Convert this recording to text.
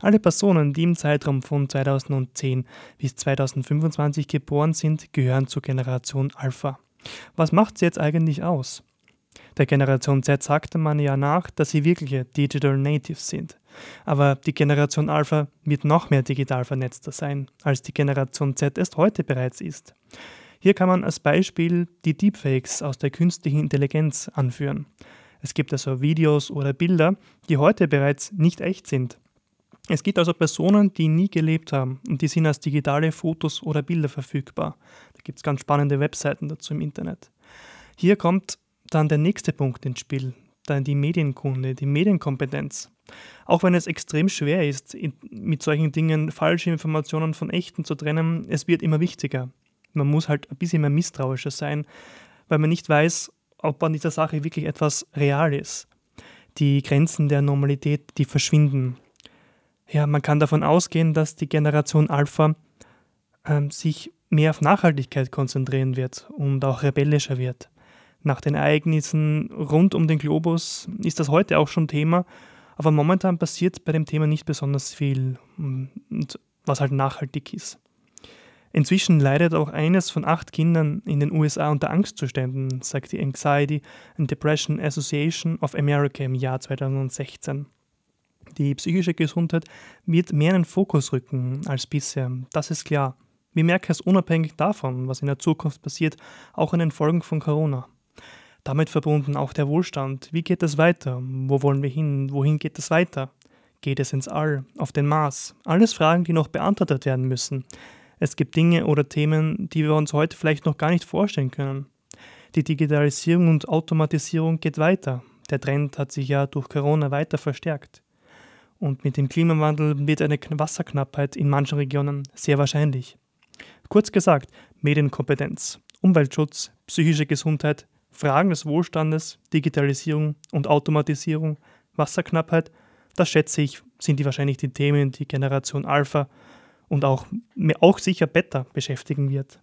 Alle Personen, die im Zeitraum von 2010 bis 2025 geboren sind, gehören zur Generation Alpha. Was macht sie jetzt eigentlich aus? Der Generation Z sagte man ja nach, dass sie wirkliche Digital Natives sind. Aber die Generation Alpha wird noch mehr digital vernetzter sein, als die Generation Z es heute bereits ist. Hier kann man als Beispiel die Deepfakes aus der künstlichen Intelligenz anführen. Es gibt also Videos oder Bilder, die heute bereits nicht echt sind. Es gibt also Personen, die nie gelebt haben und die sind als digitale Fotos oder Bilder verfügbar. Da gibt es ganz spannende Webseiten dazu im Internet. Hier kommt dann der nächste Punkt ins Spiel, dann die Medienkunde, die Medienkompetenz. Auch wenn es extrem schwer ist, mit solchen Dingen falsche Informationen von echten zu trennen, es wird immer wichtiger. Man muss halt ein bisschen mehr misstrauischer sein, weil man nicht weiß, ob an dieser Sache wirklich etwas real ist. Die Grenzen der Normalität, die verschwinden. Ja, man kann davon ausgehen, dass die Generation Alpha ähm, sich mehr auf Nachhaltigkeit konzentrieren wird und auch rebellischer wird. Nach den Ereignissen rund um den Globus ist das heute auch schon Thema, aber momentan passiert bei dem Thema nicht besonders viel, und was halt nachhaltig ist. Inzwischen leidet auch eines von acht Kindern in den USA unter Angstzuständen, sagt die Anxiety and Depression Association of America im Jahr 2016. Die psychische Gesundheit wird mehr in den Fokus rücken als bisher, das ist klar. Wir merken es unabhängig davon, was in der Zukunft passiert, auch in den Folgen von Corona. Damit verbunden auch der Wohlstand. Wie geht es weiter? Wo wollen wir hin? Wohin geht es weiter? Geht es ins All? Auf den Mars? Alles Fragen, die noch beantwortet werden müssen. Es gibt Dinge oder Themen, die wir uns heute vielleicht noch gar nicht vorstellen können. Die Digitalisierung und Automatisierung geht weiter. Der Trend hat sich ja durch Corona weiter verstärkt. Und mit dem Klimawandel wird eine Wasserknappheit in manchen Regionen sehr wahrscheinlich. Kurz gesagt, Medienkompetenz, Umweltschutz, psychische Gesundheit, Fragen des Wohlstandes, Digitalisierung und Automatisierung, Wasserknappheit, das schätze ich, sind die wahrscheinlich die Themen, die Generation Alpha und auch, auch sicher Beta beschäftigen wird.